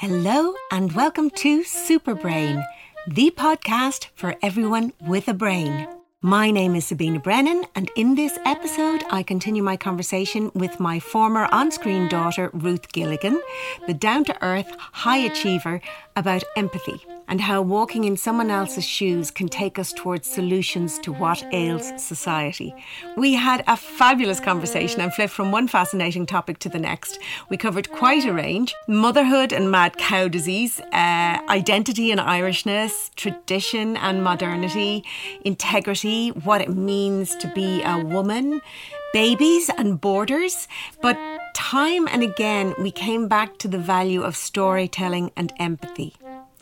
Hello, and welcome to Superbrain, the podcast for everyone with a brain. My name is Sabina Brennan, and in this episode, I continue my conversation with my former on screen daughter, Ruth Gilligan, the down to earth high achiever, about empathy and how walking in someone else's shoes can take us towards solutions to what ails society. We had a fabulous conversation and flipped from one fascinating topic to the next. We covered quite a range motherhood and mad cow disease, uh, identity and Irishness, tradition and modernity, integrity, what it means to be a woman babies and borders, but time and again we came back to the value of storytelling and empathy.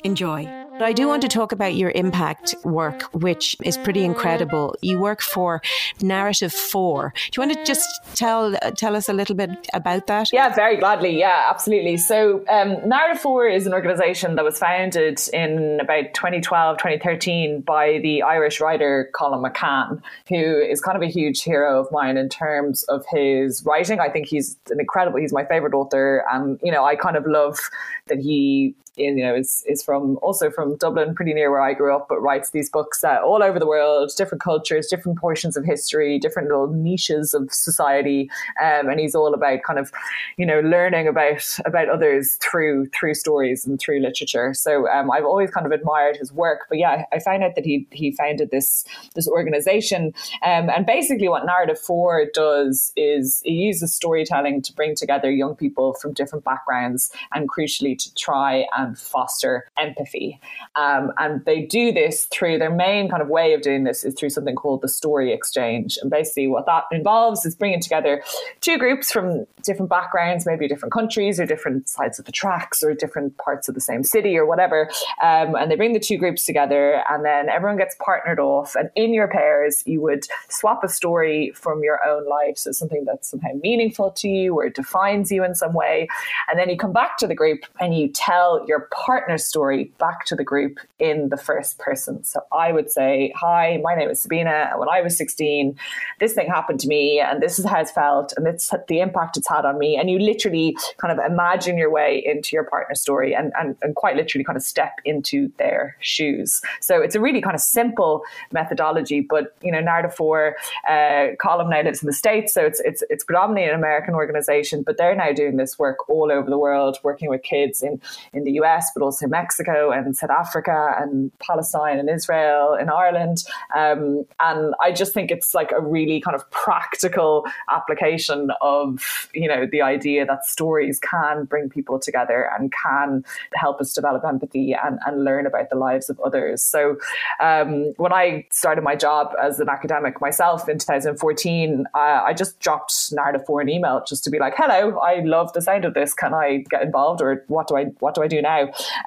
Enjoy. But I do want to talk about your impact work, which is pretty incredible. You work for Narrative Four. Do you want to just tell tell us a little bit about that? Yeah, very gladly. Yeah, absolutely. So, um, Narrative Four is an organization that was founded in about 2012, 2013 by the Irish writer Colum McCann, who is kind of a huge hero of mine in terms of his writing. I think he's an incredible. He's my favorite author, and you know, I kind of love that he you know is is from also from Dublin, pretty near where I grew up, but writes these books uh, all over the world, different cultures, different portions of history, different little niches of society, um, and he's all about kind of you know learning about about others through through stories and through literature. So um, I've always kind of admired his work, but yeah, I found out that he he founded this this organization, um, and basically what Narrative Four does is it uses storytelling to bring together young people from different backgrounds and crucially to try and foster empathy. Um, and they do this through their main kind of way of doing this is through something called the story exchange. And basically, what that involves is bringing together two groups from different backgrounds, maybe different countries or different sides of the tracks or different parts of the same city or whatever. Um, and they bring the two groups together, and then everyone gets partnered off. And in your pairs, you would swap a story from your own life. So something that's somehow meaningful to you or defines you in some way. And then you come back to the group and you tell your partner's story back to the group in the first person. So I would say, Hi, my name is Sabina. And when I was 16, this thing happened to me, and this is how it's felt, and it's the impact it's had on me. And you literally kind of imagine your way into your partner's story and, and, and quite literally kind of step into their shoes. So it's a really kind of simple methodology, but you know, Narrative 4, uh, Colum now lives in the States, so it's it's it's predominantly an American organization, but they're now doing this work all over the world, working with kids in, in the US, but also Mexico and South Africa and Palestine and Israel and Ireland. Um, and I just think it's like a really kind of practical application of, you know, the idea that stories can bring people together and can help us develop empathy and, and learn about the lives of others. So um, when I started my job as an academic myself in 2014, uh, I just dropped Narrative Four an email just to be like, hello, I love the sound of this. Can I get involved or what do I, what do I do now?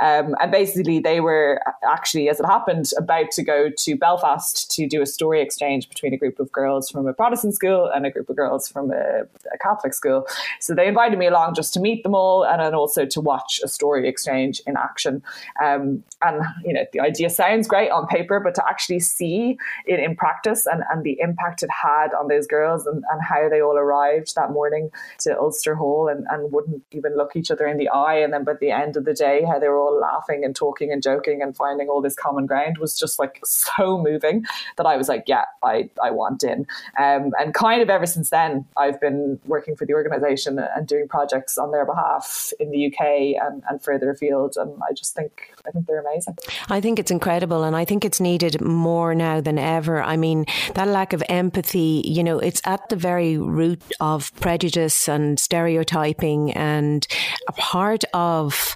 Um, and basically they were actually, as it happened, about to go to Belfast to do a story exchange between a group of girls from a Protestant school and a group of girls from a, a Catholic school. So they invited me along just to meet them all and then also to watch a story exchange in action. Um, and, you know, the idea sounds great on paper, but to actually see it in practice and, and the impact it had on those girls and, and how they all arrived that morning to Ulster Hall and, and wouldn't even look each other in the eye. And then by the end of the day, day, how they were all laughing and talking and joking and finding all this common ground was just like so moving that I was like, yeah, I, I want in. Um, and kind of ever since then, I've been working for the organization and doing projects on their behalf in the UK and, and further afield. And I just think, I think they're amazing. I think it's incredible. And I think it's needed more now than ever. I mean, that lack of empathy, you know, it's at the very root of prejudice and stereotyping and a part of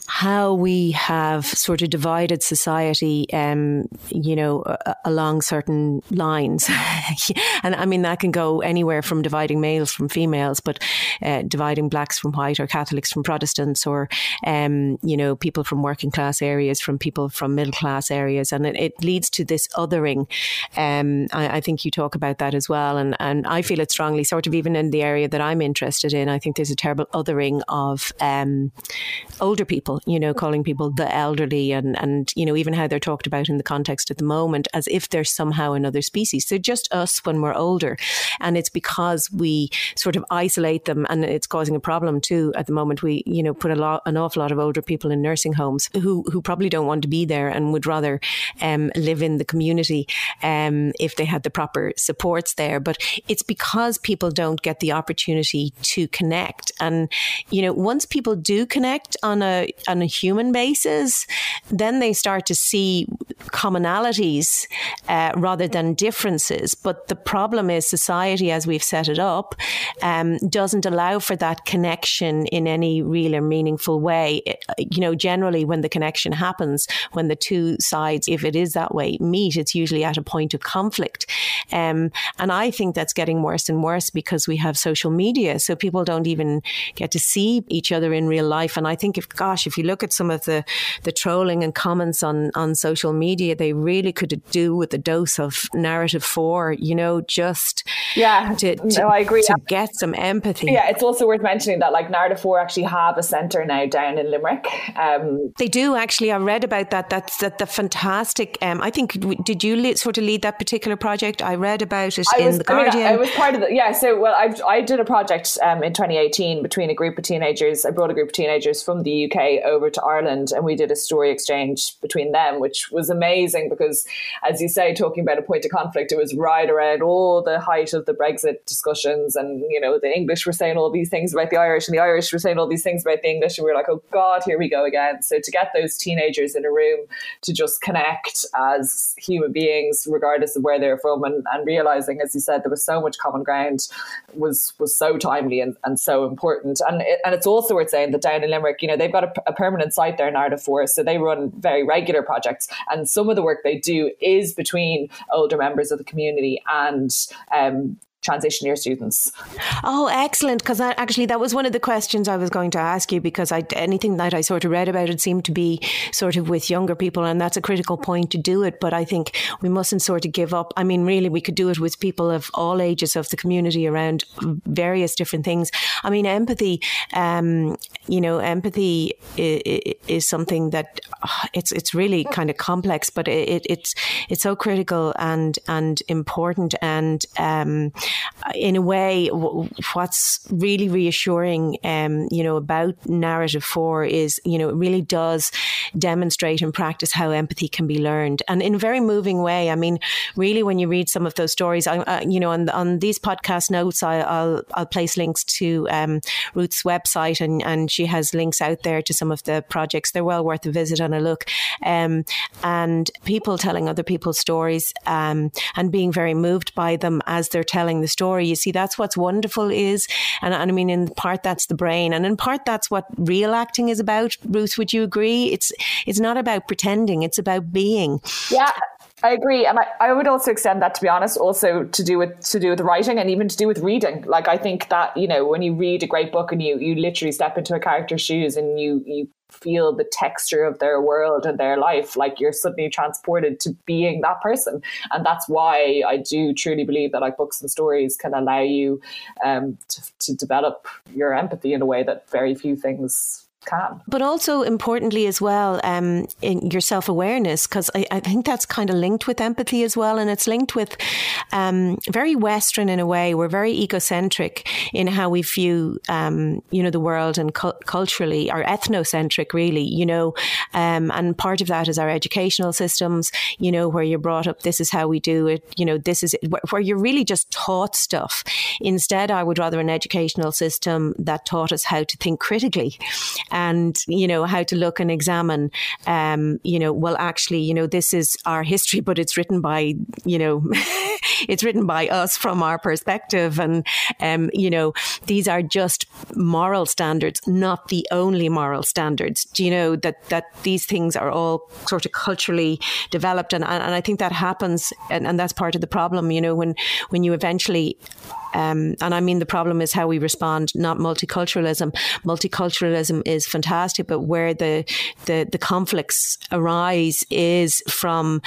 how we have sort of divided society, um, you know, uh, along certain lines. and I mean, that can go anywhere from dividing males from females, but uh, dividing blacks from white or Catholics from Protestants or, um, you know, people from working class areas from people from middle class areas. And it, it leads to this othering. Um, I, I, think you talk about that as well. And, and I feel it strongly, sort of even in the area that I'm interested in. I think there's a terrible othering of um, older people you know, calling people the elderly and, and, you know, even how they're talked about in the context at the moment as if they're somehow another species. They're just us when we're older. And it's because we sort of isolate them and it's causing a problem too at the moment. We, you know, put a lot, an awful lot of older people in nursing homes who, who probably don't want to be there and would rather um, live in the community um, if they had the proper supports there. But it's because people don't get the opportunity to connect. And, you know, once people do connect on a, on a human basis, then they start to see commonalities uh, rather than differences. But the problem is society, as we've set it up, um, doesn't allow for that connection in any real or meaningful way. It, you know, generally when the connection happens, when the two sides, if it is that way, meet, it's usually at a point of conflict. Um, and I think that's getting worse and worse because we have social media. So people don't even get to see each other in real life. And I think if, gosh, if you look at some of the, the trolling and comments on, on social media, they really could do with a dose of narrative four, you know, just yeah, to, to, no, I agree. to get some empathy. Yeah, it's also worth mentioning that like narrative four actually have a centre now down in Limerick. Um, they do actually. I read about that. That's that the fantastic. Um, I think did you lead, sort of lead that particular project? I read about it I in was, the Guardian. I, mean, I, was part of the yeah. So well, I I did a project um, in 2018 between a group of teenagers. I brought a group of teenagers from the UK over to Ireland and we did a story exchange between them, which was amazing because, as you say, talking about a point of conflict, it was right around all the height of the Brexit discussions. And, you know, the English were saying all these things about the Irish and the Irish were saying all these things about the English. And we were like, oh God, here we go again. So to get those teenagers in a room to just connect as human beings, regardless of where they're from, and, and realizing, as you said, there was so much common ground was was so timely and, and so important. And it, and it's also worth saying that down in Limerick, you know, they've got a, a permanent site there, Narrative Four. So they run very regular projects. And some of the work they do is between older members of the community and um, transition year students. Oh, excellent! Because actually, that was one of the questions I was going to ask you. Because I, anything that I sort of read about it seemed to be sort of with younger people, and that's a critical point to do it. But I think we mustn't sort of give up. I mean, really, we could do it with people of all ages of the community around various different things. I mean, empathy. Um, you know, empathy is, is something that uh, it's it's really kind of complex, but it, it's it's so critical and and important and. Um, in a way, what's really reassuring, um, you know, about narrative four is, you know, it really does demonstrate and practice how empathy can be learned, and in a very moving way. I mean, really, when you read some of those stories, I, you know, on on these podcast notes, I, will I'll place links to um, Ruth's website, and and she has links out there to some of the projects. They're well worth a visit and a look. Um, and people telling other people's stories um, and being very moved by them as they're telling the story. You see, that's what's wonderful is, and, and I mean, in part that's the brain, and in part that's what real acting is about. Ruth, would you agree? It's it's not about pretending; it's about being. Yeah, I agree, and I, I would also extend that, to be honest, also to do with to do with writing and even to do with reading. Like I think that you know when you read a great book and you you literally step into a character's shoes and you you feel the texture of their world and their life, like you're suddenly transported to being that person, and that's why I do truly believe that like books and stories can allow you um, to to develop your empathy in a way that very few things can. But also importantly as well, um, in your self awareness, because I, I, think that's kind of linked with empathy as well, and it's linked with um, very Western in a way. We're very egocentric in how we view, um, you know, the world and cu- culturally, or ethnocentric, really, you know, um, and part of that is our educational systems, you know, where you're brought up. This is how we do it. You know, this is it, where you're really just taught stuff. Instead, I would rather an educational system that taught us how to think critically and you know how to look and examine um, you know well actually you know this is our history but it's written by you know it's written by us from our perspective. And um, you know these are just moral standards not the only moral standards. Do you know that that these things are all sort of culturally developed? And, and I think that happens and, and that's part of the problem you know when when you eventually um, and I mean, the problem is how we respond, not multiculturalism. Multiculturalism is fantastic, but where the the, the conflicts arise is from,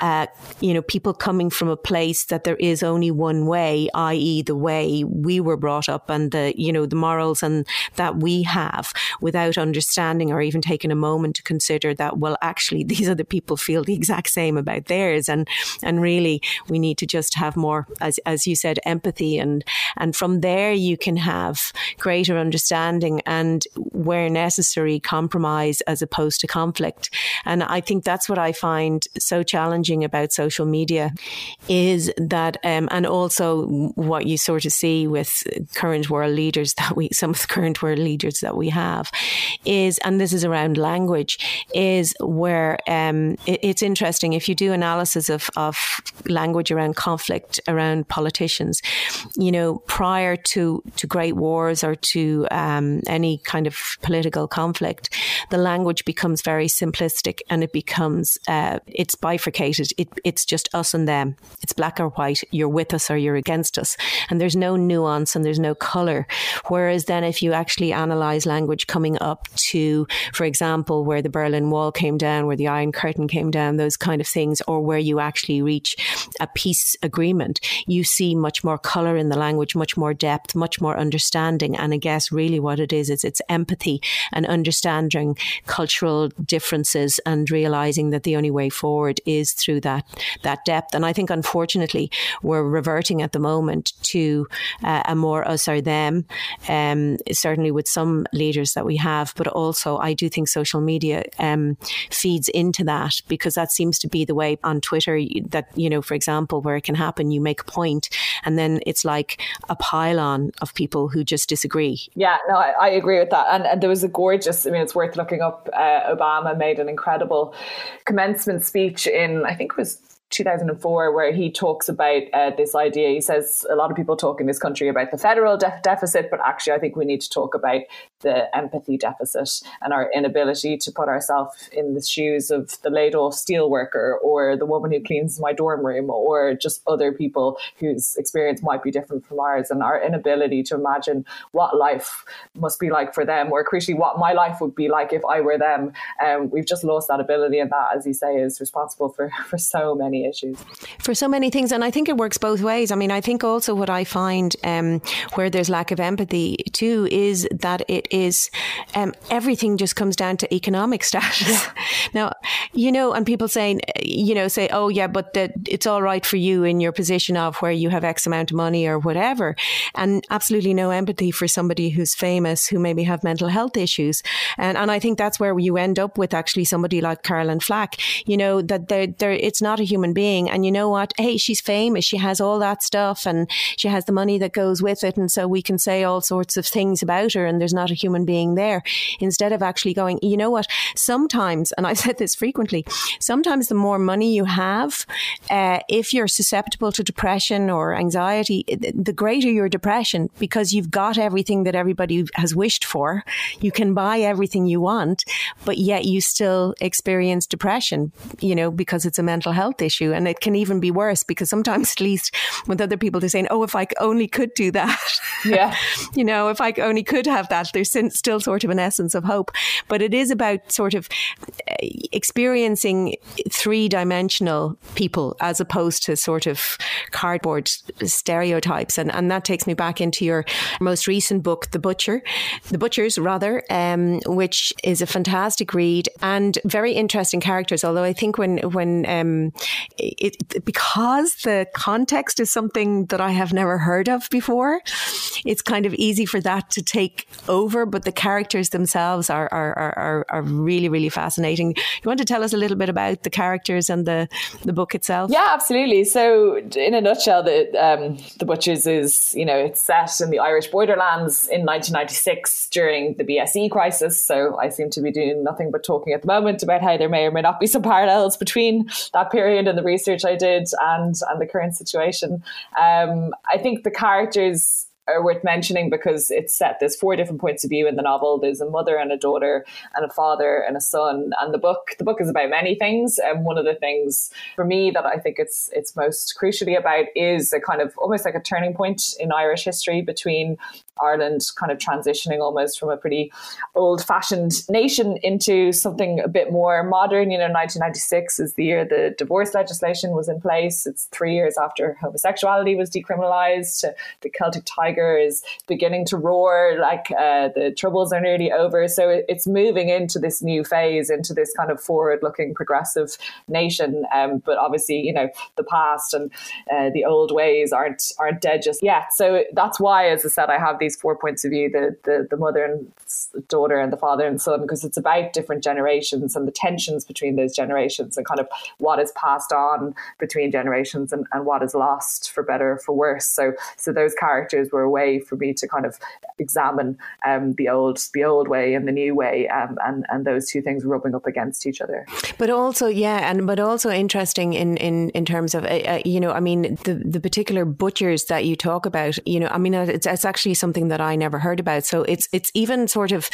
uh, you know, people coming from a place that there is only one way, i.e., the way we were brought up and the you know the morals and that we have, without understanding or even taking a moment to consider that. Well, actually, these other people feel the exact same about theirs, and and really, we need to just have more, as as you said, empathy and and and from there you can have greater understanding and where necessary compromise as opposed to conflict. And I think that's what I find so challenging about social media is that um, and also what you sort of see with current world leaders that we some of the current world leaders that we have is and this is around language is where um, it, it's interesting if you do analysis of, of language around conflict around politicians you know, prior to, to great wars or to um, any kind of political conflict, the language becomes very simplistic and it becomes, uh, it's bifurcated. It, it's just us and them. It's black or white. You're with us or you're against us. And there's no nuance and there's no color. Whereas then if you actually analyze language coming up to, for example, where the Berlin Wall came down, where the Iron Curtain came down, those kind of things, or where you actually reach a peace agreement, you see much more color in the language, much more depth, much more understanding. And I guess really what it is, is it's empathy and understanding cultural differences and realizing that the only way forward is through that, that depth. And I think unfortunately we're reverting at the moment to uh, a more us or them, um, certainly with some leaders that we have, but also I do think social media um, feeds into that because that seems to be the way on Twitter that, you know, for example, where it can happen, you make a point and then it's like like a pile-on of people who just disagree. Yeah, no, I, I agree with that. And, and, there was a gorgeous, I mean, it's worth looking up. Uh, Obama made an incredible commencement speech in, I think it was 2004 where he talks about uh, this idea. He says a lot of people talk in this country about the federal de- deficit, but actually, I think we need to talk about the empathy deficit and our inability to put ourselves in the shoes of the laid off steel worker or the woman who cleans my dorm room or just other people whose experience might be different from ours and our inability to imagine what life must be like for them or crucially what my life would be like if I were them. Um, we've just lost that ability and that, as you say, is responsible for, for so many issues. For so many things. And I think it works both ways. I mean, I think also what I find um, where there's lack of empathy too is that it is um, everything just comes down to economic status. Yeah. now, you know, and people saying, you know, say, oh, yeah, but the, it's all right for you in your position of where you have X amount of money or whatever. And absolutely no empathy for somebody who's famous who maybe have mental health issues. And, and I think that's where you end up with actually somebody like Caroline Flack, you know, that they're, they're, it's not a human being. And you know what? Hey, she's famous. She has all that stuff and she has the money that goes with it. And so we can say all sorts of things about her and there's not a human being there instead of actually going, you know what? Sometimes, and I've said this frequently, sometimes the more money you have, uh, if you're susceptible to depression or anxiety, the greater your depression because you've got everything that everybody has wished for. You can buy everything you want, but yet you still experience depression, you know, because it's a mental health issue issue. And it can even be worse because sometimes, at least with other people, they're saying, oh, if I only could do that. Yeah. you know, if I only could have that, there's still sort of an essence of hope. But it is about sort of eh, experiencing three dimensional people as opposed to sort of cardboard stereotypes. And, and that takes me back into your most recent book, The Butcher, The Butchers, rather, um, which is a fantastic read and very interesting characters. Although I think when, when, um, it, because the context is something that I have never heard of before, it's kind of easy for that to take over. But the characters themselves are, are, are, are really, really fascinating. You want to tell us a little bit about the characters and the, the book itself? Yeah, absolutely. So, in a nutshell, the, um, the Butchers is, you know, it's set in the Irish borderlands in 1996 during the BSE crisis. So, I seem to be doing nothing but talking at the moment about how there may or may not be some parallels between that period and the research I did and, and the current situation. Um, I think the characters are worth mentioning because it's set. There's four different points of view in the novel. There's a mother and a daughter and a father and a son. And the book, the book is about many things. And one of the things for me that I think it's it's most crucially about is a kind of almost like a turning point in Irish history between Ireland kind of transitioning almost from a pretty old fashioned nation into something a bit more modern. You know, 1996 is the year the divorce legislation was in place. It's three years after homosexuality was decriminalized. The Celtic Tiger is beginning to roar, like uh, the troubles are nearly over. So it's moving into this new phase, into this kind of forward looking progressive nation. Um, but obviously, you know, the past and uh, the old ways aren't aren't dead just yet. So that's why, as I said, I have these four points of view the, the, the mother and daughter and the father and son because it's about different generations and the tensions between those generations and kind of what is passed on between generations and, and what is lost for better or for worse so so those characters were way for me to kind of examine um, the old the old way and the new way um, and and those two things rubbing up against each other. But also yeah and but also interesting in in in terms of uh, uh you know I mean the the particular butchers that you talk about you know I mean it's, it's actually something something that I never heard about. So it's it's even sort of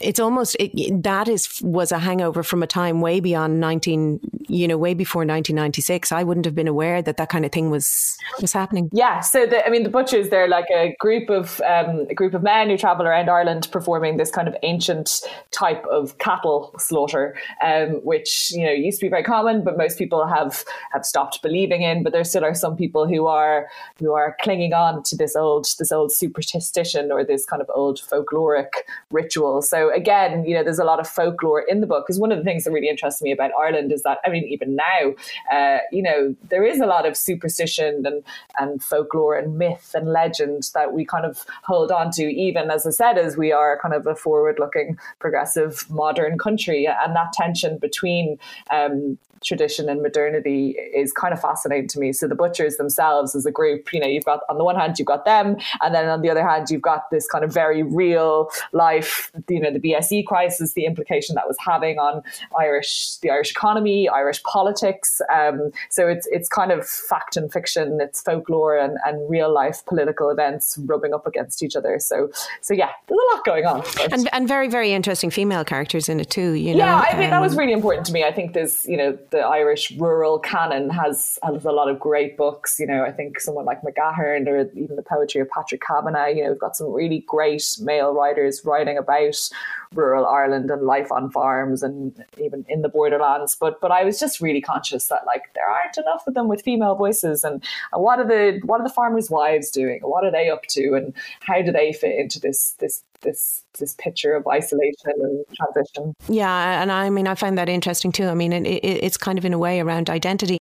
it's almost it, that is was a hangover from a time way beyond 19 you know way before 1996 i wouldn't have been aware that that kind of thing was was happening. Yeah so the, i mean the butchers they're like a group of um, a group of men who travel around ireland performing this kind of ancient type of cattle slaughter um, which you know used to be very common but most people have have stopped believing in. But there still are some people who are who are clinging on to this old this old superstition or this kind of old folkloric ritual. So again, you know, there's a lot of folklore in the book because one of the things that really interests me about Ireland is that, I mean, even now, uh, you know, there is a lot of superstition and, and folklore and myth and legend that we kind of hold on to, even as I said, as we are kind of a forward looking, progressive, modern country. And that tension between um, tradition and modernity is kind of fascinating to me. So the butchers themselves as a group, you know, you've got on the one hand you've got them, and then on the other hand you've got this kind of very real life, you know, the BSE crisis, the implication that was having on Irish the Irish economy, Irish politics. Um, so it's it's kind of fact and fiction, it's folklore and, and real life political events rubbing up against each other. So so yeah, there's a lot going on. And, and very very interesting female characters in it too. You know, yeah, I think um, that was um, really important to me. I think there's you know the Irish rural canon has has a lot of great books. You know, I think someone like McGahern or even the poetry of Patrick Kavanagh. You know, we've got some really great male writers writing about rural Ireland and life on farms and even in the borderlands. But but I was just really conscious that like there aren't enough of them with female voices and, and what are the what are the farmers' wives doing? What are they up to and how do they fit into this this this this picture of isolation and transition. Yeah, and I mean, I find that interesting too. I mean, it, it, it's kind of in a way around identity.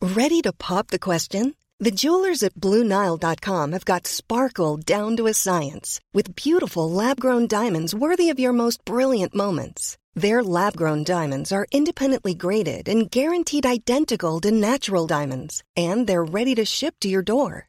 Ready to pop the question? The jewelers at BlueNile.com have got sparkle down to a science with beautiful lab-grown diamonds worthy of your most brilliant moments. Their lab-grown diamonds are independently graded and guaranteed identical to natural diamonds, and they're ready to ship to your door.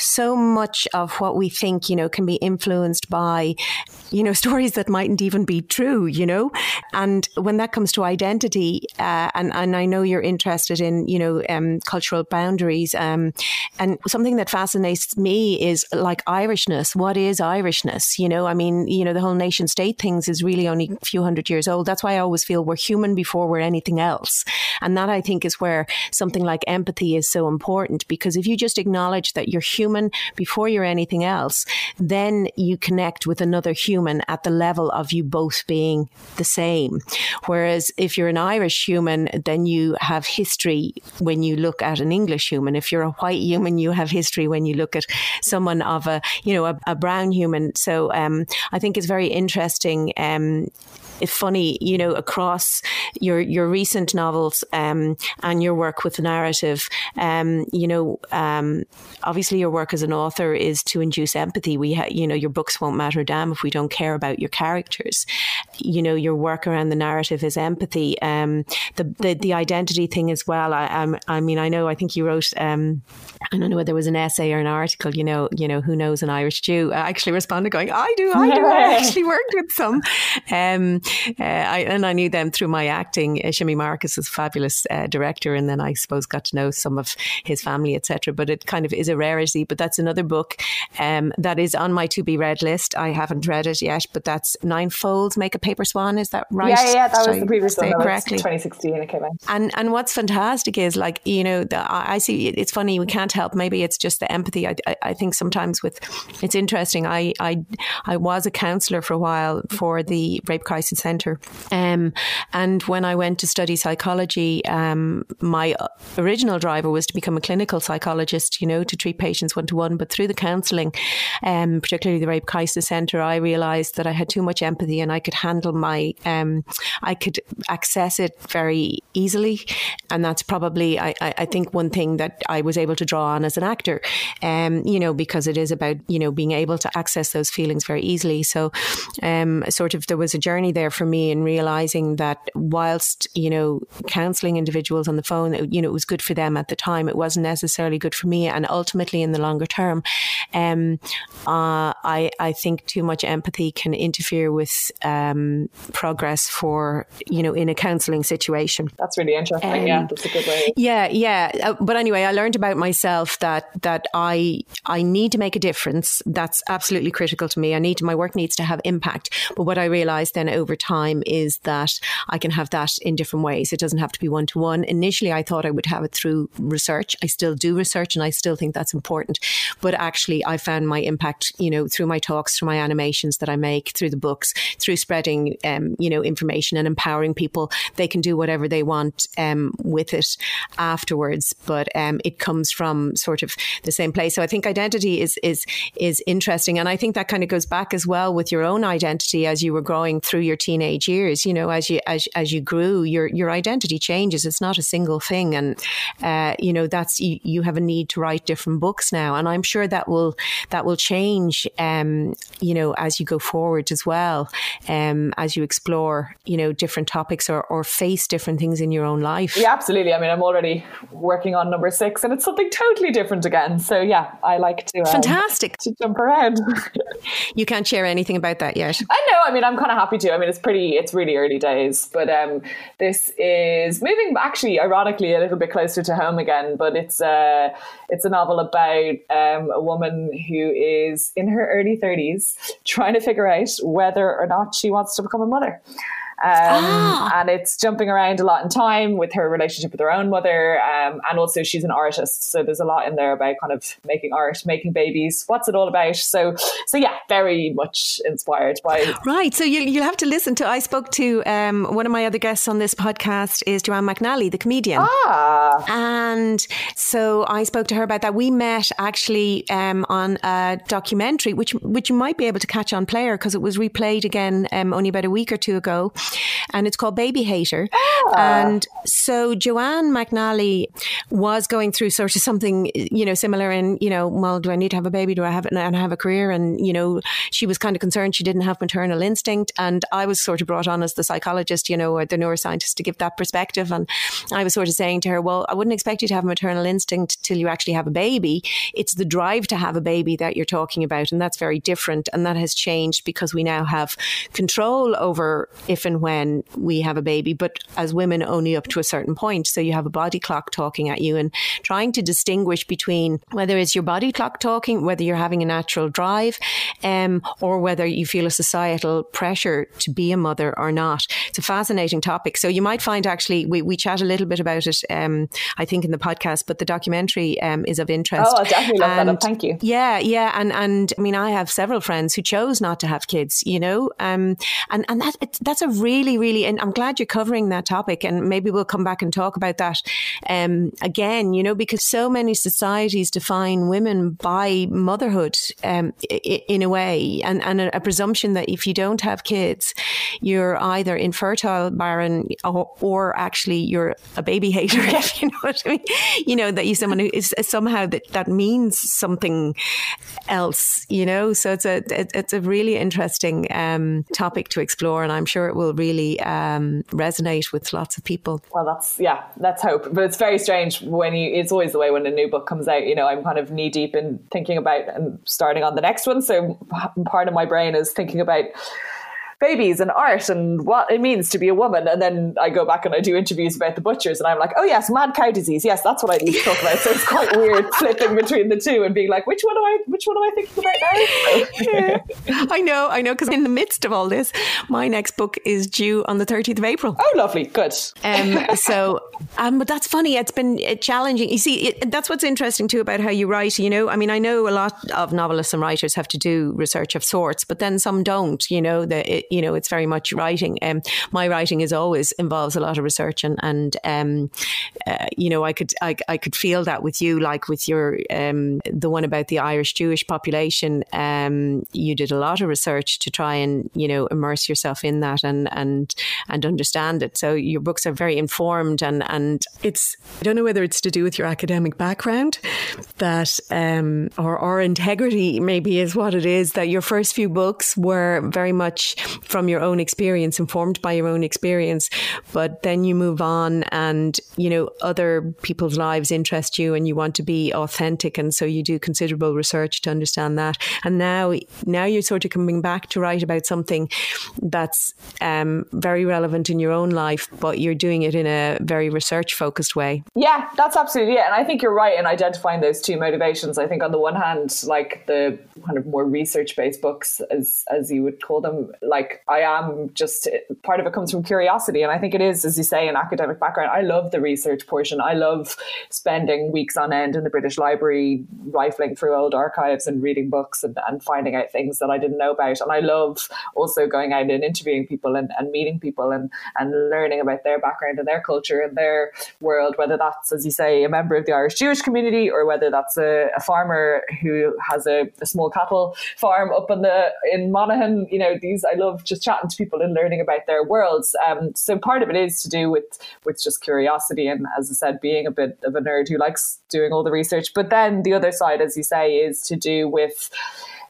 So much of what we think, you know, can be influenced by, you know, stories that mightn't even be true, you know? And when that comes to identity, uh, and, and I know you're interested in, you know, um, cultural boundaries, um, and something that fascinates me is like Irishness. What is Irishness? You know, I mean, you know, the whole nation state things is really only a few hundred years old. That's why I always feel we're human before we're anything else. And that I think is where something like empathy is so important because if you just acknowledge that you're human before you're anything else, then you connect with another human at the level of you both being the same. Whereas if you're an Irish human, then you have history when you look at an English human. If you're a white human, you have history when you look at someone of a, you know, a, a brown human. So um, I think it's very interesting. Um, funny, you know, across your your recent novels um, and your work with narrative, um, you know, um, obviously your work as an author is to induce empathy. We, ha- you know, your books won't matter damn if we don't care about your characters. You know, your work around the narrative is empathy. Um, the, the the identity thing as well. I, I, I mean, I know. I think you wrote. Um, I don't know whether it was an essay or an article. You know, you know, who knows an Irish Jew? I actually responded going, I do, I do. I actually worked with some. Um, uh, I, and I knew them through my acting. Uh, Shimmy Marcus is a fabulous uh, director, and then I suppose got to know some of his family, etc. But it kind of is a rarity. But that's another book um, that is on my to be read list. I haven't read it yet, but that's Nine Folds Make a Paper Swan. Is that right? Yeah, yeah, that was the previous one. Correctly. 2016 it came out. And and what's fantastic is like you know the, I see it's funny we can't help. Maybe it's just the empathy. I, I, I think sometimes with it's interesting. I I I was a counsellor for a while for the Rape Crisis Centre. Um, and when I went to study psychology, um, my original driver was to become a clinical psychologist, you know, to treat patients one to one. But through the counselling, um, particularly the Rape Crisis Centre, I realised that I had too much empathy and I could handle my, um, I could access it very easily. And that's probably, I, I think, one thing that I was able to draw on as an actor, um, you know, because it is about, you know, being able to access those feelings very easily. So, um, sort of, there was a journey there for me in realizing that whilst, you know, counseling individuals on the phone, you know, it was good for them at the time, it wasn't necessarily good for me. And ultimately, in the longer term, um, uh, I, I think too much empathy can interfere with um, progress for, you know, in a counseling situation. That's really interesting. Um, yeah, that's a good way. Yeah, yeah. Uh, but anyway, I learned about myself that that I I need to make a difference. That's absolutely critical to me. I need to, my work needs to have impact. But what I realized then over time is that I can have that in different ways. It doesn't have to be one to one. Initially, I thought I would have it through research. I still do research and I still think that's important. But actually, I found my impact, you know, through my talks, through my animations that I make, through the books, through spreading, um, you know, information and empowering people. They can do whatever they want um, with it afterwards, but um, it comes from sort of the same place. So I think identity is is is interesting, and I think that kind of goes back as well with your own identity as you were growing through your teenage years. You know, as you as as you grew, your your identity changes. It's not a single thing, and uh, you know that's you, you have a need to write different books now, and I'm sure that will that will change. Um, you know, as you go forward as well, um, as you explore, you know, different topics or or face different things in your own life. Yeah, absolutely. I mean, I'm already working on number six, and it's something totally different again. So yeah, I like to um, fantastic to jump around. you can't share anything about that yet. I know. I mean, I'm kind of happy to. I mean, it's pretty. It's really early days, but um, this is moving actually, ironically, a little bit closer to home again. But it's uh, it's a novel about um, a woman who is in her early 30s trying to figure out whether or not she wants to become a mother. Um, ah. And it's jumping around a lot in time with her relationship with her own mother. Um, and also, she's an artist. So there's a lot in there about kind of making art, making babies. What's it all about? So, so yeah, very much inspired by. Right. So you, you'll have to listen to. I spoke to um, one of my other guests on this podcast is Joanne McNally, the comedian. Ah, Ah. And so I spoke to her about that. We met actually um, on a documentary, which which you might be able to catch on Player because it was replayed again um, only about a week or two ago, and it's called Baby Hater. Ah. And so Joanne McNally was going through sort of something you know similar, in you know, well, do I need to have a baby? Do I have it and have a career? And you know, she was kind of concerned she didn't have maternal instinct, and I was sort of brought on as the psychologist, you know, or the neuroscientist to give that perspective, and I was sort of saying to her, well, I wouldn't expect you to have maternal instinct till you actually have a baby. It's the drive to have a baby that you're talking about. And that's very different. And that has changed because we now have control over if and when we have a baby, but as women, only up to a certain point. So you have a body clock talking at you and trying to distinguish between whether it's your body clock talking, whether you're having a natural drive, um, or whether you feel a societal pressure to be a mother or not. It's a fascinating topic. So you might find actually, we, we chat a little bit about it um, I think, in the podcast, but the documentary um, is of interest. Oh, I'll definitely and, that up. Thank you. Yeah, yeah. And, and I mean, I have several friends who chose not to have kids, you know, um, and, and that, it, that's a really, really, really, and I'm glad you're covering that topic. And maybe we'll come back and talk about that um, again, you know, because so many societies define women by motherhood um, in a way, and, and a, a, presumption that if you don't have kids, you're either infertile, barren, or, or actually you're a baby hater. you know what I mean? You know, that you're someone who is somehow that, that means something else, you know? So it's a, it, it's a really interesting um, topic to explore. And I'm sure it will really um, resonate with lots of people. Well, that's, yeah, let's hope. But it's very strange when you, it's always the way when a new book comes out, you know, I'm kind of knee deep in thinking about and starting on the next one. So part of my brain is thinking about babies and art and what it means to be a woman. And then I go back and I do interviews about the butchers, and I'm like, oh yes, mad cow disease. Yes, that's what I need to talk about. So it's quite weird flipping between the two and being like, which one am I? Which one am I thinking about now? yeah. I know, I know, because in the midst of all this, my next book is due on the 30th of April. Oh, lovely, good. Um, so, um, but that's funny. It's been uh, challenging. You see, it, that's what's interesting too about how you write. You know, I mean, I know a lot of novelists and writers have to do research of sorts, but then some don't. You know, that you know, it's very much writing. Um, my writing is always involves a lot of research, and and um, uh, you know, I could I, I could feel that with you, like with your um, the one about the Irish Jewish population. Um, you did a lot of research to try and you know immerse yourself in that and and and understand it. So your books are very informed, and and it's I don't know whether it's to do with your academic background that um, or or integrity maybe is what it is that your first few books were very much from your own experience, informed by your own experience. But then you move on and, you know, other people's lives interest you and you want to be authentic. And so you do considerable research to understand that. And now, now you're sort of coming back to write about something that's um, very relevant in your own life, but you're doing it in a very research focused way. Yeah, that's absolutely it. And I think you're right in identifying those two motivations. I think on the one hand, like the kind of more research based books, as, as you would call them, like I I am just part of it comes from curiosity. And I think it is, as you say, an academic background. I love the research portion. I love spending weeks on end in the British Library, rifling through old archives and reading books and, and finding out things that I didn't know about. And I love also going out and interviewing people and, and meeting people and, and learning about their background and their culture and their world, whether that's, as you say, a member of the Irish Jewish community or whether that's a, a farmer who has a, a small cattle farm up in the in Monaghan. You know, these I love just chatting to people and learning about their worlds. Um, so part of it is to do with with just curiosity and, as I said, being a bit of a nerd who likes doing all the research. But then the other side, as you say, is to do with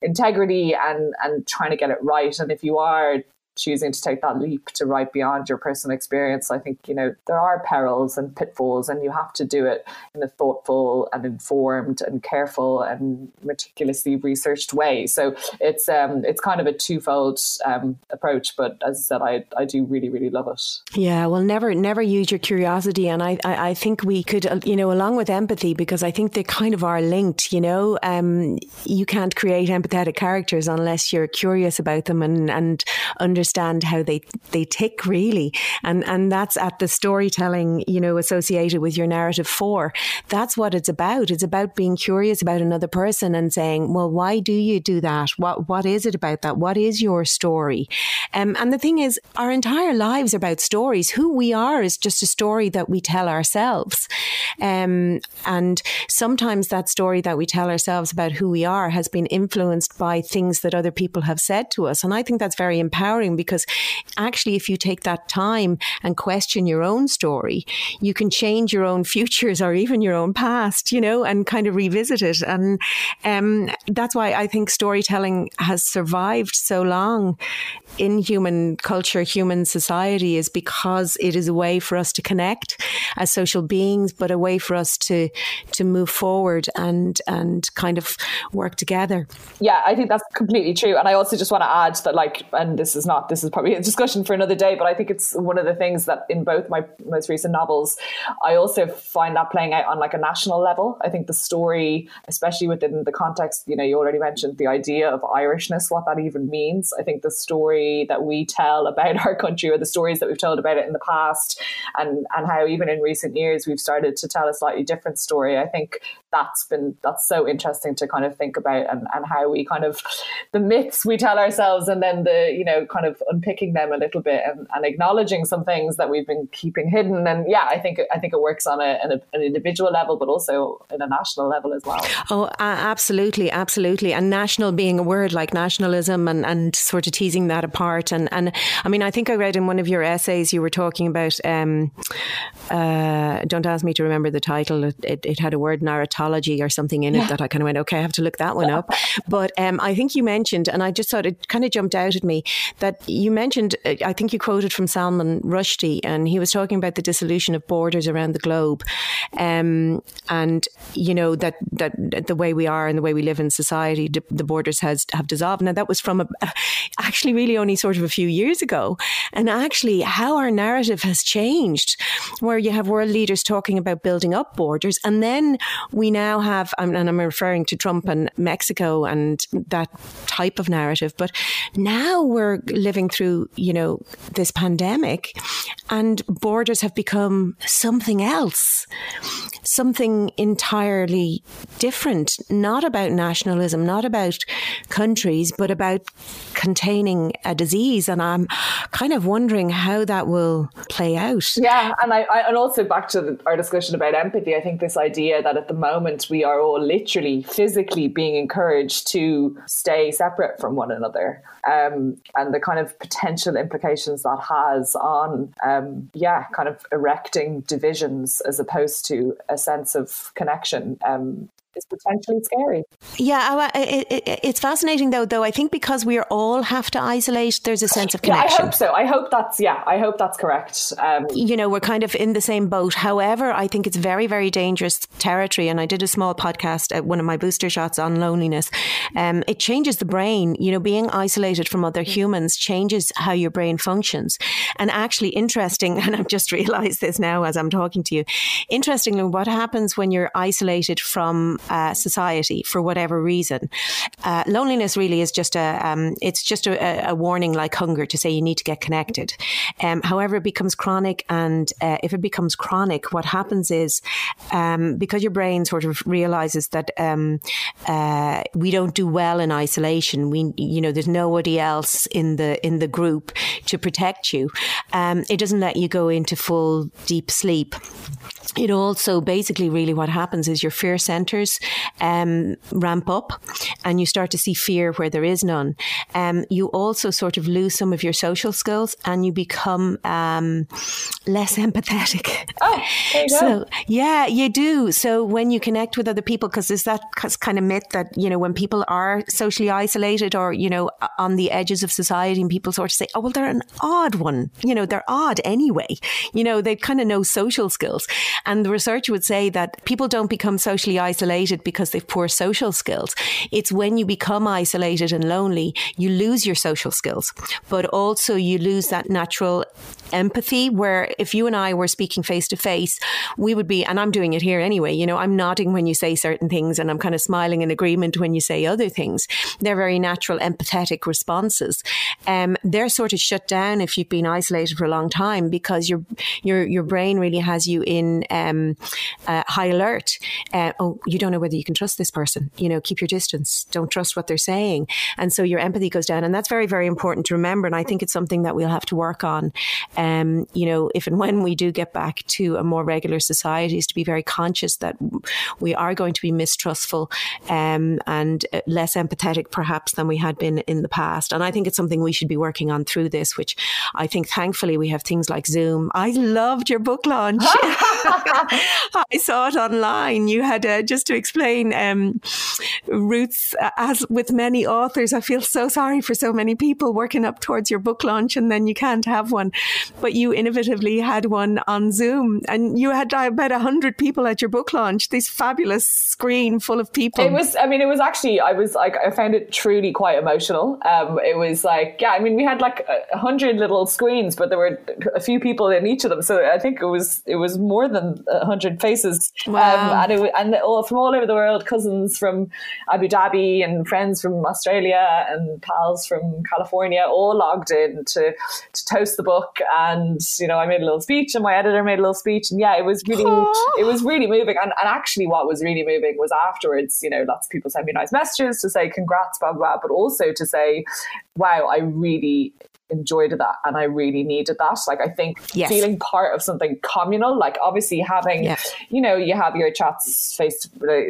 integrity and and trying to get it right. And if you are choosing to take that leap to write beyond your personal experience, I think, you know, there are perils and pitfalls, and you have to do it in a thoughtful and informed and careful and meticulously researched way. So it's um, it's kind of a twofold um, approach, but as I said, I, I do really, really love it. Yeah, well, never, never use your curiosity. And I, I, I think we could, uh, you know, along with empathy, because I think they kind of are linked, you know, um, you can't create empathetic characters unless you're curious about them and, and understand understand how they they tick really, and and that's at the storytelling you know associated with your narrative four. That's what it's about. It's about being curious about another person and saying, well, why do you do that? What what is it about that? What is your story? Um, and the thing is, our entire lives are about stories. Who we are is just a story that we tell ourselves. Um, and sometimes that story that we tell ourselves about who we are has been influenced by things that other people have said to us. And I think that's very empowering because actually, if you take that time and question your own story, you can change your own futures or even your own past, you know, and kind of revisit it. And um, that's why I think storytelling has survived so long in human culture, human society, is because it is a way for us to connect as social beings, but a way for us to to move forward and and kind of work together. Yeah, I think that's completely true. And I also just want to add that, like, and this is not this is probably a discussion for another day, but I think it's one of the things that in both my most recent novels, I also find that playing out on like a national level. I think the story, especially within the context, you know, you already mentioned the idea of Irishness, what that even means. I think the story that we tell about our country or the stories that we've told about it in the past and and how even in recent years we've started to tell a slightly different story. I think that's been that's so interesting to kind of think about and, and how we kind of the myths we tell ourselves and then the you know kind of unpicking them a little bit and, and acknowledging some things that we've been keeping hidden. And yeah I think I think it works on a, an, an individual level but also in a national level as well. Oh absolutely absolutely. And national being a word like nationalism and, and sort of teasing that apart. And and I mean I think I read in one of your essays you were talking about um, uh, don't ask me to remember the title. It, it, it had a word narrative or something in it that I kind of went, okay, I have to look that one up. But um, I think you mentioned, and I just thought it kind of jumped out at me that you mentioned, uh, I think you quoted from Salman Rushdie, and he was talking about the dissolution of borders around the globe. Um, and, you know, that, that the way we are and the way we live in society, the borders has have dissolved. Now, that was from a, actually really only sort of a few years ago. And actually, how our narrative has changed, where you have world leaders talking about building up borders, and then we now have, and I'm referring to Trump and Mexico and that type of narrative, but now we're living through, you know, this pandemic and borders have become something else, something entirely different, not about nationalism, not about countries, but about containing a disease. And I'm kind of wondering how that will play out. Yeah. And I, I and also back to the, our discussion about empathy, I think this idea that at the moment, moment we are all literally physically being encouraged to stay separate from one another. Um, and the kind of potential implications that has on um, yeah kind of erecting divisions as opposed to a sense of connection um, is potentially scary. Yeah, it, it, it's fascinating though. Though I think because we all have to isolate, there's a sense of connection. Yeah, I hope so. I hope that's yeah. I hope that's correct. Um, you know, we're kind of in the same boat. However, I think it's very very dangerous territory. And I did a small podcast at one of my booster shots on loneliness. Um, it changes the brain. You know, being isolated from other humans changes how your brain functions. And actually, interesting. And I've just realised this now as I'm talking to you. Interestingly, what happens when you're isolated from uh, society for whatever reason. Uh, loneliness really is just a um, it's just a, a, warning like hunger to say you need to get connected. Um, however, it becomes chronic, and uh, if it becomes chronic, what happens is um, because your brain sort of realizes that um, uh, we don't do well in isolation. We you know there's nobody else in the in the group to protect you. Um, it doesn't let you go into full deep sleep it also basically really what happens is your fear centers um, ramp up and you start to see fear where there is none. Um, you also sort of lose some of your social skills and you become um, less empathetic. Oh, so yeah, you do. So when you connect with other people, because there's that kind of myth that you know when people are socially isolated or you know on the edges of society, and people sort of say, "Oh, well, they're an odd one." You know, they're odd anyway. You know, they kind of know social skills. And the research would say that people don't become socially isolated because they've poor social skills. It's when you become isolated and lonely, you lose your social skills, but also you lose that natural empathy where if you and I were speaking face to face, we would be, and I'm doing it here anyway, you know, I'm nodding when you say certain things and I'm kind of smiling in agreement when you say other things. They're very natural, empathetic responses. Um, they're sort of shut down if you've been isolated for a long time because your your your brain really has you in um, uh, high alert. Uh, oh, you don't know whether you can trust this person. You know, keep your distance. Don't trust what they're saying, and so your empathy goes down. And that's very very important to remember. And I think it's something that we'll have to work on. Um, you know, if and when we do get back to a more regular society, is to be very conscious that we are going to be mistrustful um, and uh, less empathetic, perhaps, than we had been in the past. And I think it's something we should be working on through this, which I think thankfully we have things like Zoom. I loved your book launch. I saw it online. You had uh, just to explain um, Ruth's, uh, as with many authors, I feel so sorry for so many people working up towards your book launch and then you can't have one. But you innovatively had one on Zoom and you had about 100 people at your book launch, this fabulous screen full of people. It was, I mean, it was actually, I was like, I found it truly quite emotional. Um, it was like, yeah, I mean, we had like a hundred little screens, but there were a few people in each of them. So I think it was, it was more than a hundred faces. Um, wow. Um, and it and all from all over the world, cousins from Abu Dhabi and friends from Australia and pals from California all logged in to, to toast the book. And, you know, I made a little speech and my editor made a little speech. And yeah, it was really, Aww. it was really moving. And, and actually what was really moving was afterwards, you know, lots of people sent me nice messages to say congrats, blah, blah, blah, but also to say, wow, I really enjoyed that and I really needed that. Like I think yes. feeling part of something communal, like obviously having, yeah. you know, you have your chats face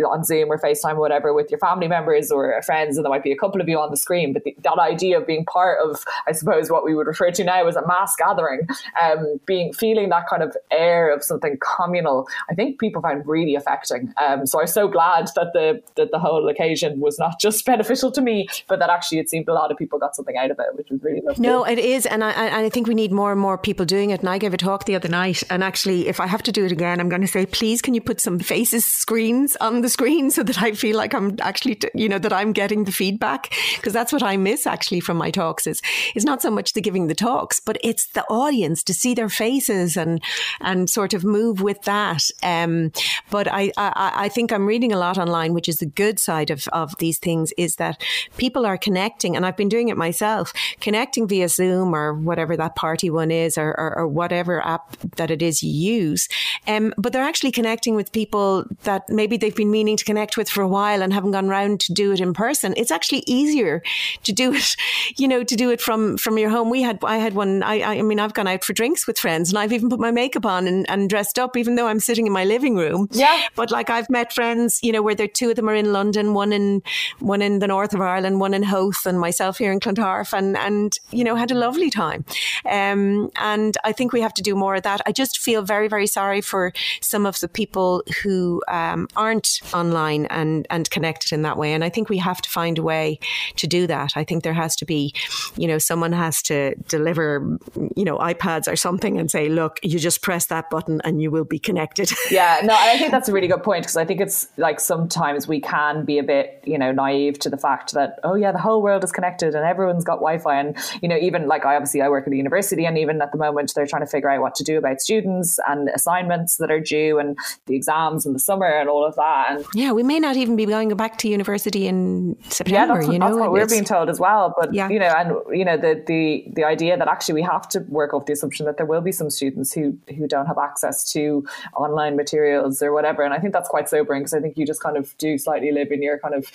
on Zoom or FaceTime or whatever with your family members or friends, and there might be a couple of you on the screen. But the, that idea of being part of, I suppose, what we would refer to now as a mass gathering, um, being feeling that kind of air of something communal, I think people find really affecting. Um, so I'm so glad that the that the whole occasion was not just beneficial to me, but that actually it seemed a lot of people got something out of it, which was really lovely. No, it is, and I, I think we need more and more people doing it. And I gave a talk the other night, and actually, if I have to do it again, I'm going to say, please, can you put some faces screens on the screen so that I feel like I'm actually, you know, that I'm getting the feedback because that's what I miss actually from my talks. Is is not so much the giving the talks, but it's the audience to see their faces and and sort of move with that. Um, but I, I I think I'm reading a lot online, which is the good side of of these things, is that people are connecting, and I've been doing it myself, connecting via Zoom or whatever that party one is or, or, or whatever app that it is you use. Um, but they're actually connecting with people that maybe they've been meaning to connect with for a while and haven't gone around to do it in person. It's actually easier to do it, you know, to do it from, from your home. We had, I had one, I, I mean, I've gone out for drinks with friends and I've even put my makeup on and, and dressed up, even though I'm sitting in my living room. Yeah. But like I've met friends, you know, where there two of them are in London, one in, one in the north of Ireland, one in Howth and myself here in Clontarf and, and, you know, had a lovely time. Um, and I think we have to do more of that. I just feel very, very sorry for some of the people who um, aren't online and, and connected in that way. And I think we have to find a way to do that. I think there has to be, you know, someone has to deliver, you know, iPads or something and say, look, you just press that button and you will be connected. Yeah, no, I think that's a really good point because I think it's like sometimes we can be a bit, you know, naive to the fact that, oh, yeah, the whole world is connected and everyone's got Wi Fi. And, you know, even like I obviously I work at a university, and even at the moment they're trying to figure out what to do about students and assignments that are due, and the exams in the summer, and all of that. And yeah, we may not even be going back to university in September. Yeah, that's, you know, that's what we're being told as well. But yeah. you know, and you know the the the idea that actually we have to work off the assumption that there will be some students who who don't have access to online materials or whatever, and I think that's quite sobering because I think you just kind of do slightly live in your kind of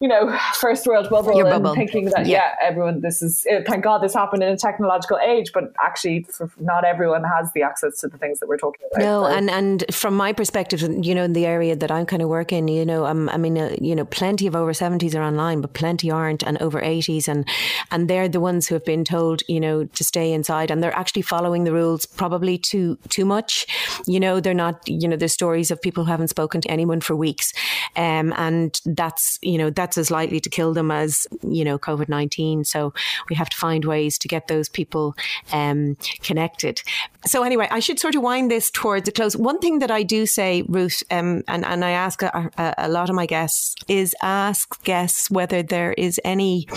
you know, first world bubble Your and bubble. thinking that, yeah. yeah. everyone, this is, eh, thank God this happened in a technological age, but actually not everyone has the access to the things that we're talking about. No, and, and from my perspective, you know, in the area that I'm kind of working, you know, um, I mean, uh, you know, plenty of over 70s are online, but plenty aren't, and over 80s. And, and they're the ones who have been told, you know, to stay inside and they're actually following the rules probably too, too much. You know, they're not, you know, there's stories of people who haven't spoken to anyone for weeks. Um, and that's, you know, that's as likely to kill them as, you know, COVID 19. So we have to find ways to get those people um, connected. So anyway, I should sort of wind this towards a close. One thing that I do say, Ruth, um, and, and I ask a, a, a lot of my guests, is ask guests whether there is any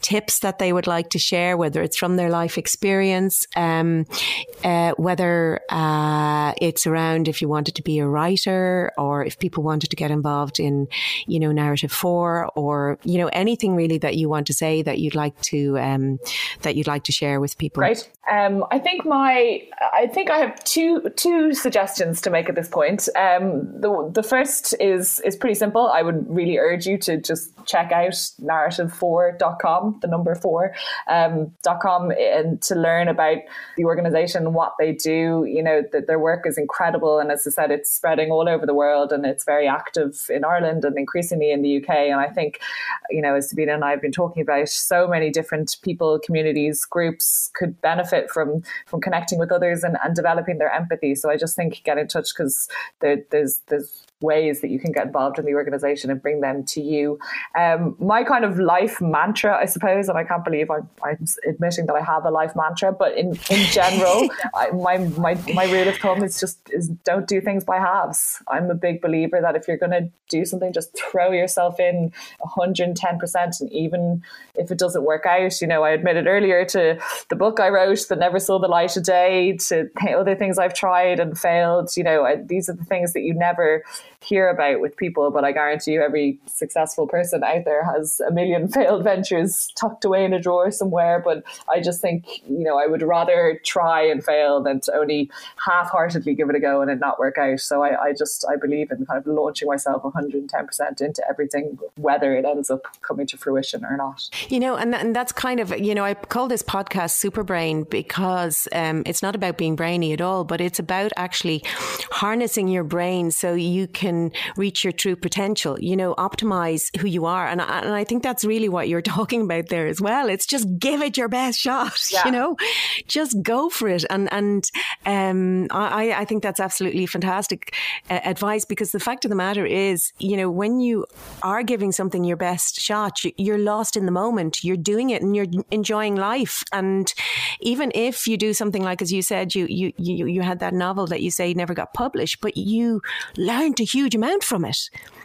tips that they would like to share, whether it's from their life experience, um, uh, whether uh, it's around if you wanted to be a writer or if people wanted to get involved in, you know, narrative four or, you know, anything really that you want to say that you'd like to, um, that you'd like to share with people. Right. Um, I think my, I think I have two, two suggestions to make at this point. Um, the, the first is, is pretty simple. I would really urge you to just check out narrative4.com, the number four, um, .com and to learn about the organization, what they do, you know, that their work is incredible. And as I said, it's spreading all over the world and it's very active in Ireland and increasingly in the UK. And I think, you know, as Sabina and I have been talking about, so many different people, communities, groups could benefit from from connecting with others and, and developing their empathy. So I just think get in touch because there, there's there's ways that you can get involved in the organization and bring them to you. Um, my kind of life mantra, I suppose, and I can't believe I'm, I'm admitting that I have a life mantra, but in, in general, I, my, my, my rule of thumb is just is don't do things by halves. I'm a big believer that if you're going to do something, just throw yourself in 110%. And even if it doesn't work out, you know, I admitted earlier to the book I wrote that never saw the light of day, to other things I've tried and failed. You know, I, these are the things that you never hear about with people, but I guarantee you every successful person out there has a million failed ventures tucked away in a drawer somewhere. But I just think, you know, I would rather try and fail than to only half heartedly give it a go and it not work out. So I, I just, I believe in kind of launching myself 110% into everything, whether it ends up coming to fruition or not. You know, and, and that's kind of, you know, I call this podcast Super Brain because um, it's not about being brainy at all, but it's about actually harnessing your brain so you can reach your true potential, you know, optimize who you are. And, and I think that's really what you're talking about there as well. It's just give it your best shot, yeah. you know, just go for it. And, and um, I, I think that's absolutely fantastic uh, advice because the fact of the matter is, you know, when you are giving something your best shot, you're lost in the moment. You're doing it and you're enjoying life. And even if you do something like, as you said, you, you, you, you had that novel that you say never got published, but you learned a huge amount from it.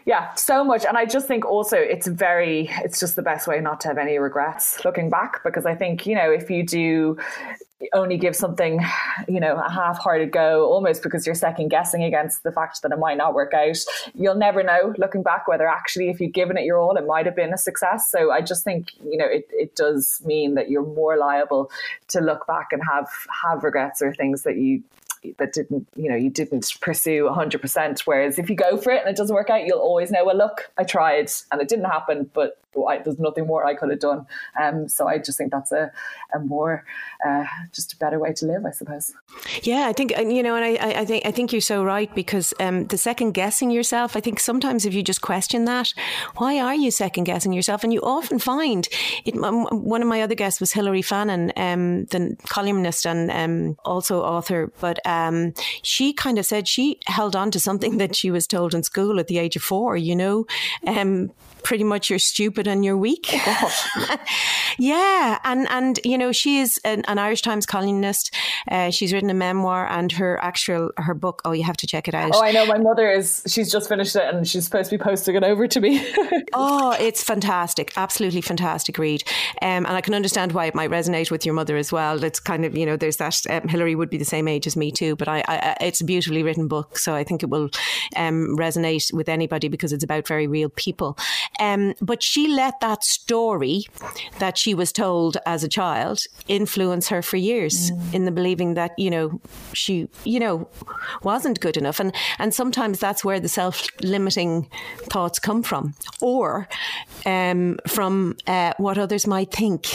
Yeah, so much. And I just think also it's very, it's just the best way not to have any regrets looking back because I think, you know, if you do only give something, you know, a half hearted go, almost because you're second guessing against the fact that it might not work out. You'll never know looking back whether actually, if you'd given it your all, it might have been a success. So I just think, you know, it, it does mean that you're more liable to look back and have, have regrets or things that you that didn't, you know, you didn't pursue 100%. Whereas if you go for it and it doesn't work out, you'll always know, well, look, I tried and it didn't happen, but I, there's nothing more I could have done. Um, so I just think that's a, a more, uh, just a better way to live, I suppose. Yeah, I think, you know, and I, I think, I think you're so right because um, the second guessing yourself, I think sometimes if you just question that, why are you second guessing yourself? And you often find it, one of my other guests was Hilary Fannin, um, the columnist and um, also author, but um, she kind of said she held on to something that she was told in school at the age of four, you know, um, pretty much you're stupid and you're weak. Oh, yeah, and and you know she is an, an Irish Times columnist. Uh, she's written a memoir and her actual her book. Oh, you have to check it out. Oh, I know. My mother is. She's just finished it and she's supposed to be posting it over to me. oh, it's fantastic! Absolutely fantastic read. Um, and I can understand why it might resonate with your mother as well. It's kind of you know there's that. Um, Hilary would be the same age as me too, but I, I, it's a beautifully written book, so I think it will um, resonate with anybody because it's about very real people. Um, but she let that story that she was told as a child influence her for years mm. in the believing that, you know, she, you know, wasn't good enough. And, and sometimes that's where the self limiting thoughts come from or um, from uh, what others might think.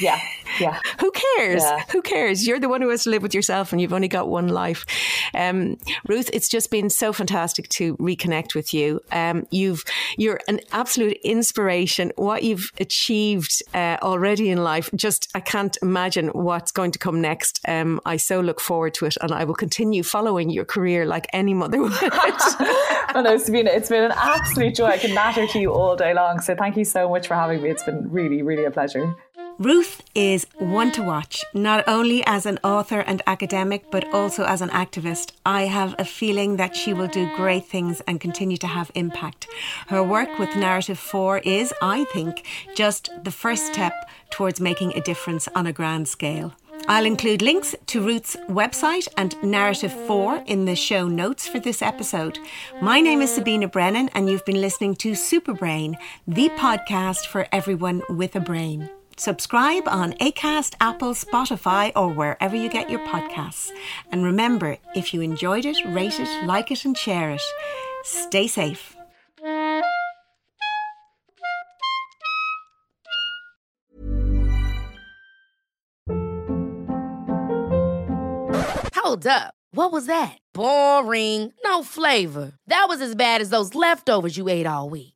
Yeah. Yeah. Who cares? Yeah. Who cares? You're the one who has to live with yourself and you've only got one life. Um, Ruth, it's just been so fantastic to reconnect with you. Um, you've, you're an absolute inspiration. What you've achieved uh, already in life, just, I can't imagine what's going to come next. Um, I so look forward to it and I will continue following your career like any mother would. oh no, Sabina, it's been an absolute joy. I can natter to you all day long. So thank you so much for having me. It's been really, really a pleasure. Ruth is one to watch, not only as an author and academic, but also as an activist. I have a feeling that she will do great things and continue to have impact. Her work with Narrative 4 is, I think, just the first step towards making a difference on a grand scale. I'll include links to Ruth's website and Narrative 4 in the show notes for this episode. My name is Sabina Brennan, and you've been listening to Superbrain, the podcast for everyone with a brain. Subscribe on Acast, Apple, Spotify, or wherever you get your podcasts. And remember, if you enjoyed it, rate it, like it, and share it. Stay safe. Hold up. What was that? Boring. No flavor. That was as bad as those leftovers you ate all week.